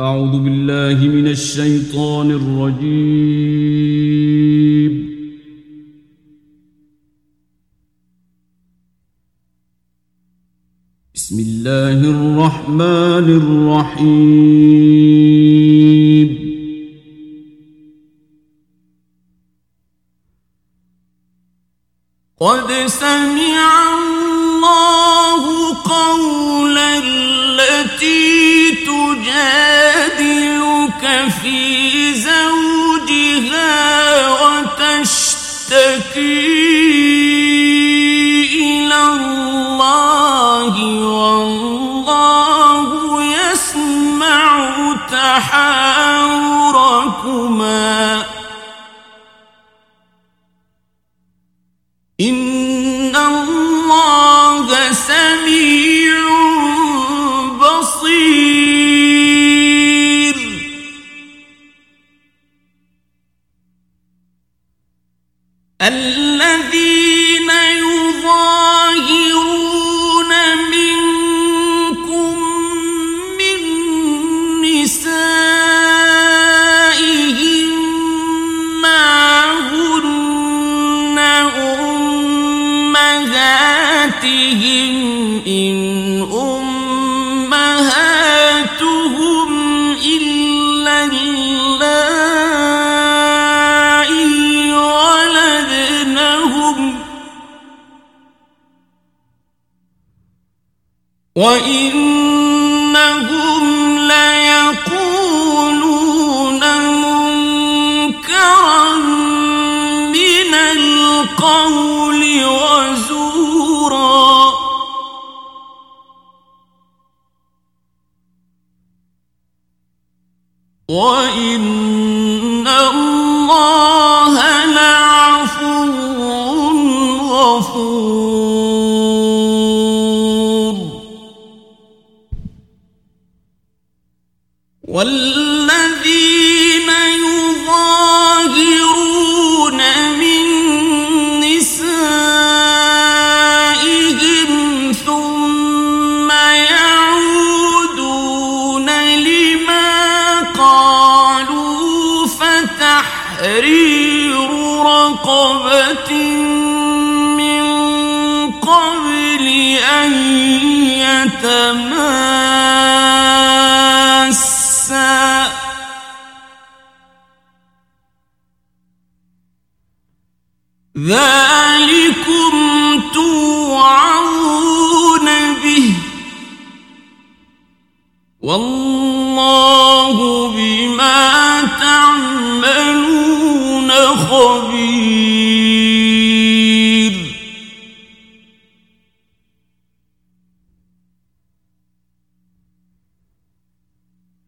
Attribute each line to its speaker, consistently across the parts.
Speaker 1: أعوذ بالله من الشيطان الرجيم. بسم الله الرحمن الرحيم. قد سمع أمهاتهم إن أمهاتهم إلا اللائي ولدنهم وإنهم ليقولون منكرا من القول وإن الله لعفو غفور. يتماسا ذلكم توعون به. والله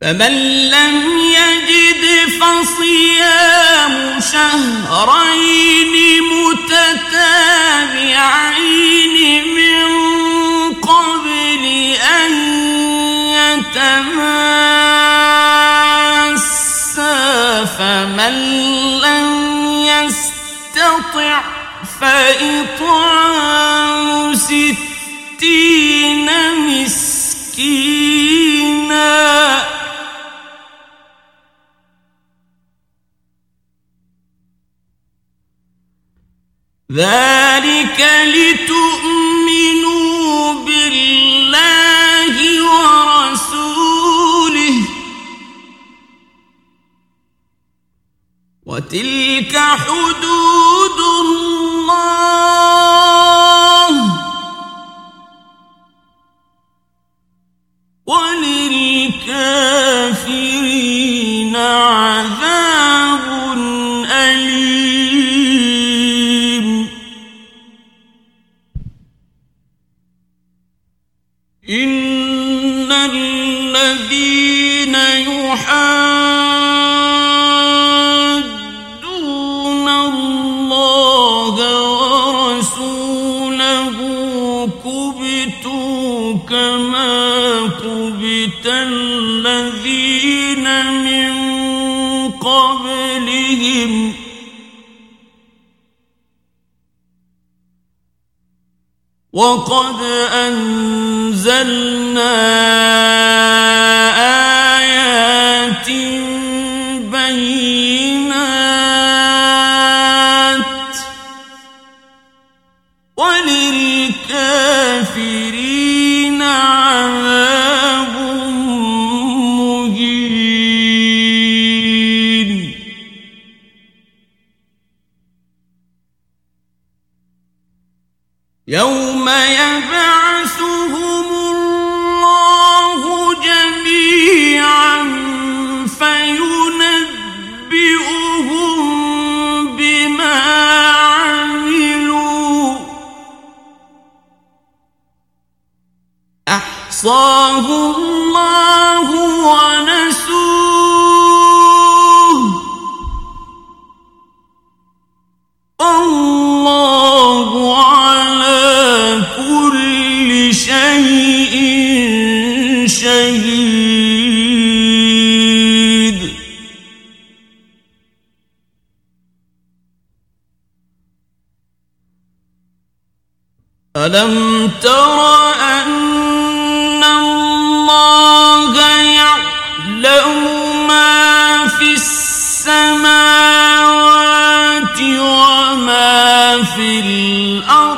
Speaker 1: فمن لم يجد فصيام شهرين متتابعين من قبل أن يتماسا فمن لم يستطع فإطعام ذلك لتؤمنوا بالله ورسوله. وتلك حدود الذين من قبلهم وقد أنزلنا أحصاه الله ونسوه. الله على كل شيء شهيد. ألم تر الأرض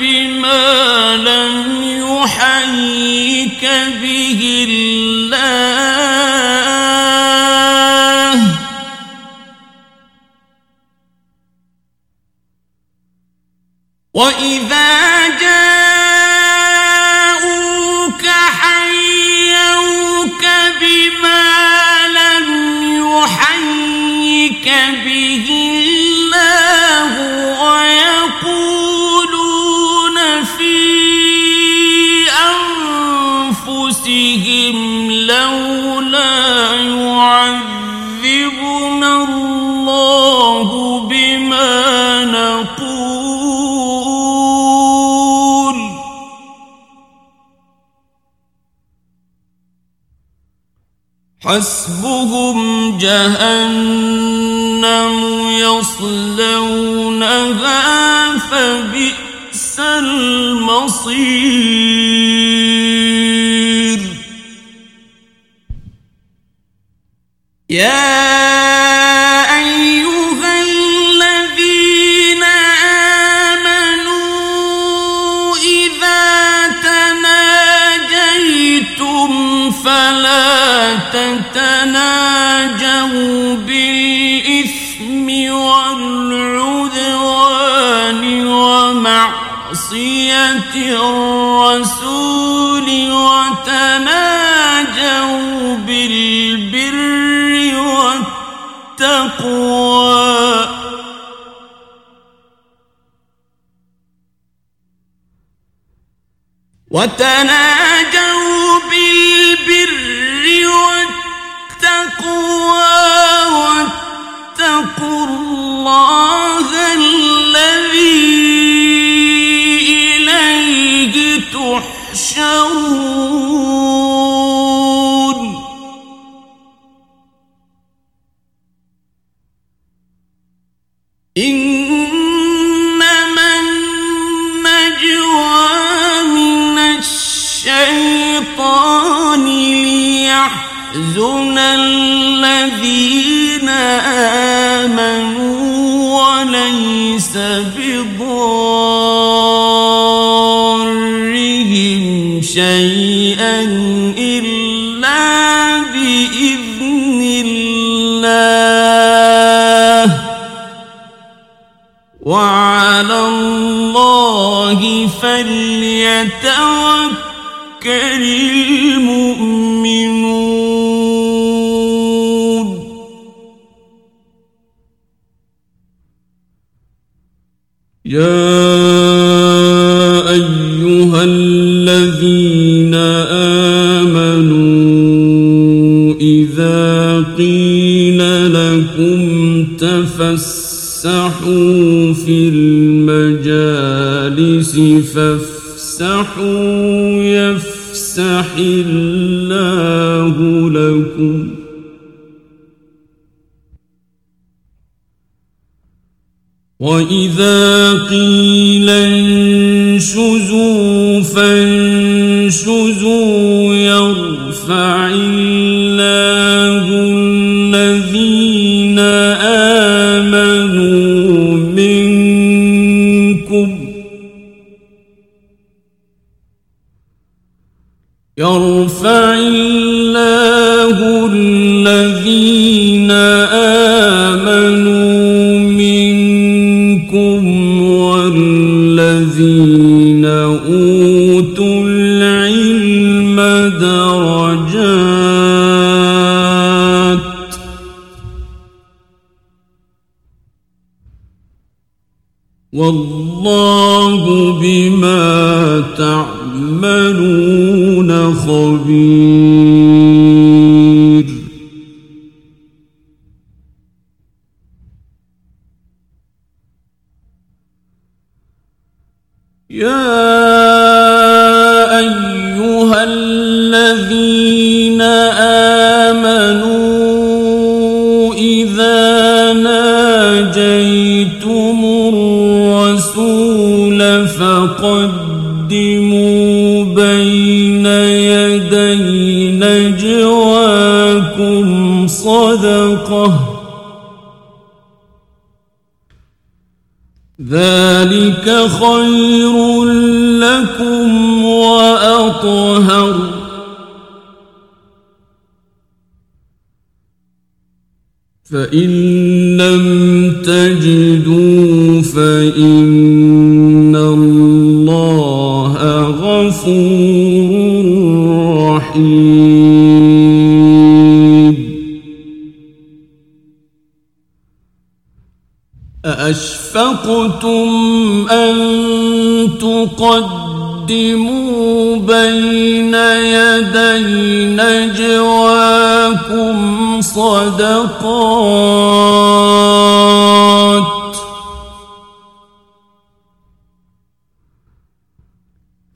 Speaker 1: بما لم يحيك به الله. وإذا جاءوك حيوك بما لم يحيك به أنفسهم لولا يعذبنا الله بما نقول. حسبهم جهنم يصلونها فبئس المصير. يا أيها الذين آمنوا إذا تناجيتم فلا تتناجوا بالإثم والعدوان ومعصية الرسول وتناجوا بالبر وتناجوا بالبر والتقوى واتقوا الله الذي إليه تحشرون ليحزن الذين آمنوا وليس بضارهم شيئا إلا بإذن الله. وعلى الله فليتوكل المؤمنون. يا أيها الذين آمنوا إذا قيل لكم تفسحوا في المجالس فافسحوا يفسح الله وإذا قيل انشزوا فانشزوا يرفع الله الذين آمنوا منكم يرفع والله بما تعملون خبير. يا ذلك خير لكم وأطهر. فإن لم تجدوا فإن الله غفور رحيم. أأشفقتم أن تقدموا بين يدي نجواكم صدقات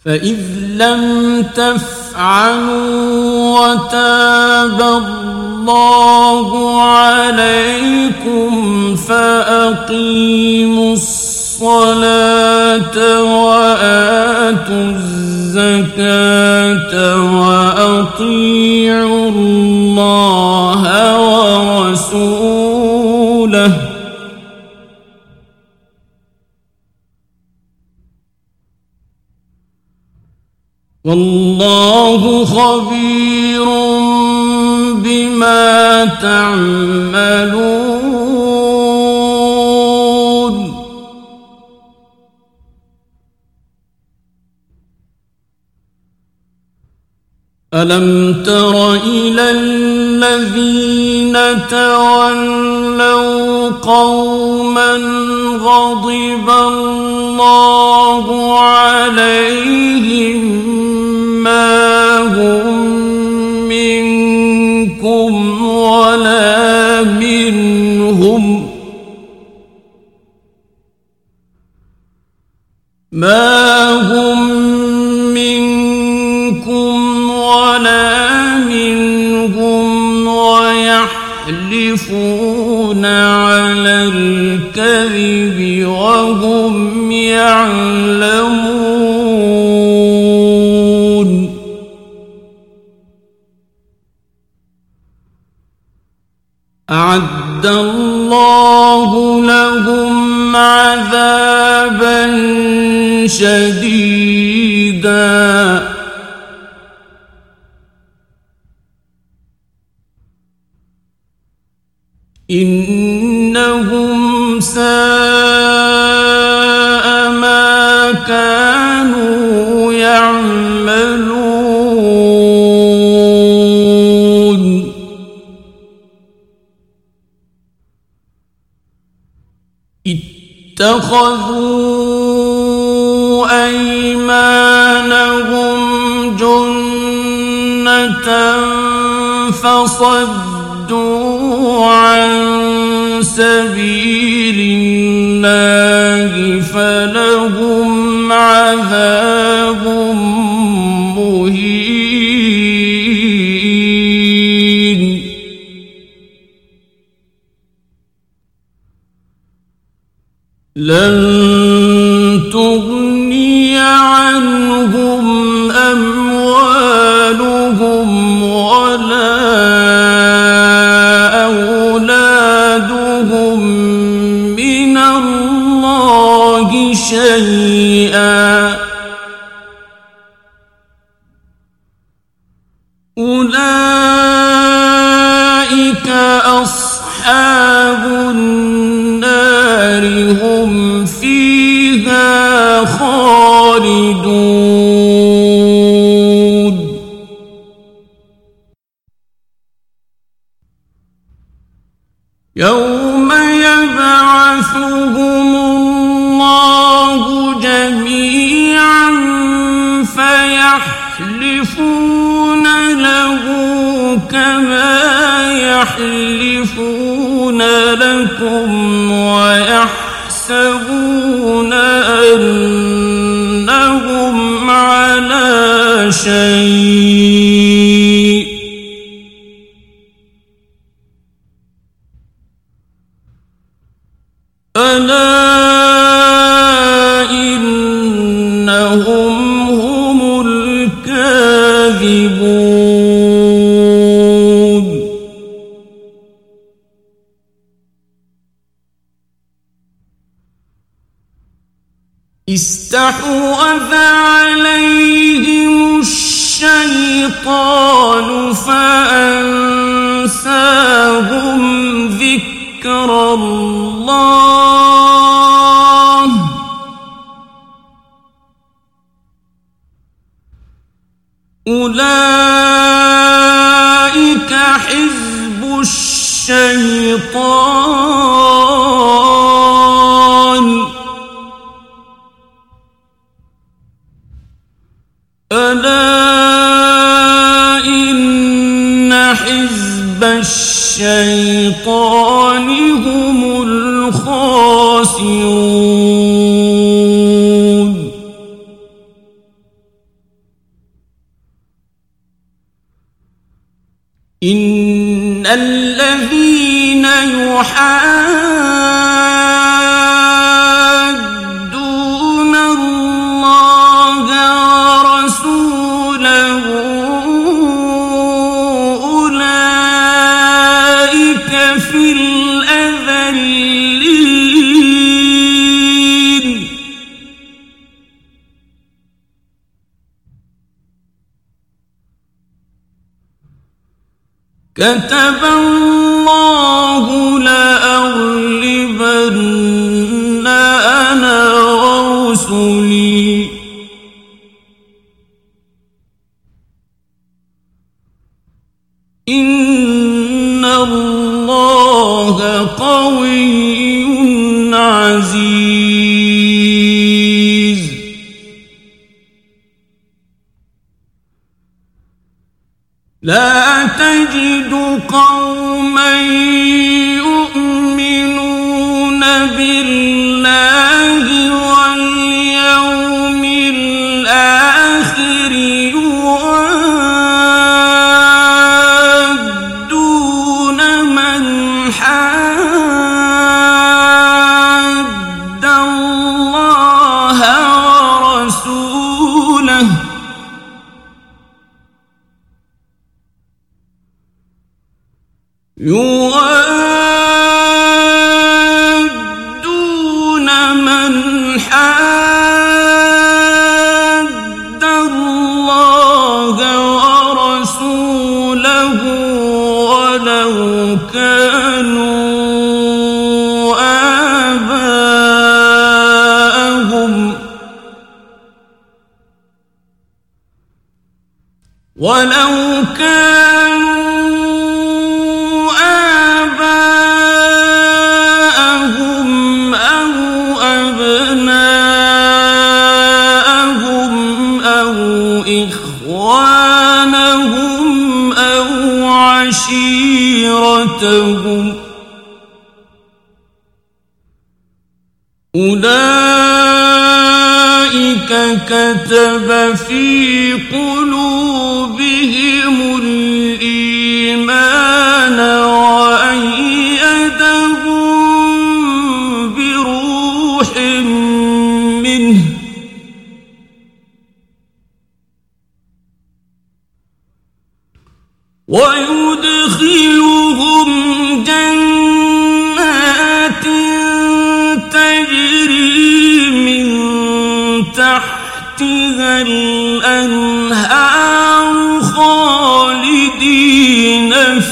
Speaker 1: فإذ لم تفعلوا وتاب الله عليكم فأقيموا وآتوا الزكاة وأطيعوا الله ورسوله. والله خبير بما تعملون. ألم تر إلى الذين تولوا قوما غضب الله عليهم ما هم منكم ولا منهم ما هم يحلفون على الكذب وهم يعلمون. أعد الله لهم عذابا شديدا. إنهم ساء ما كانوا يعملون. اتخذوا أيمانهم جنة فصدوا عن سبيل الله فلهم عذاب مهين. لن أولئك ألا إنهم هم الكاذبون استحوذ أولئك حزب الشيطان. ألا إن حزب الشيطان ورسوله أولئك في الأذلين. كتب لا تجد قوما ولو كانوا كتب في قلوبهم الإيمان وأيدهم بروح منه. ويدخلهم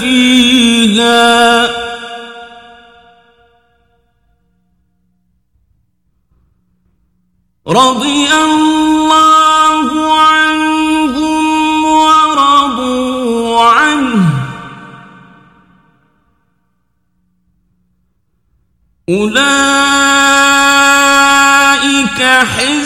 Speaker 1: فيها. رضي الله عنهم ورضوا عنه. أولئك حزب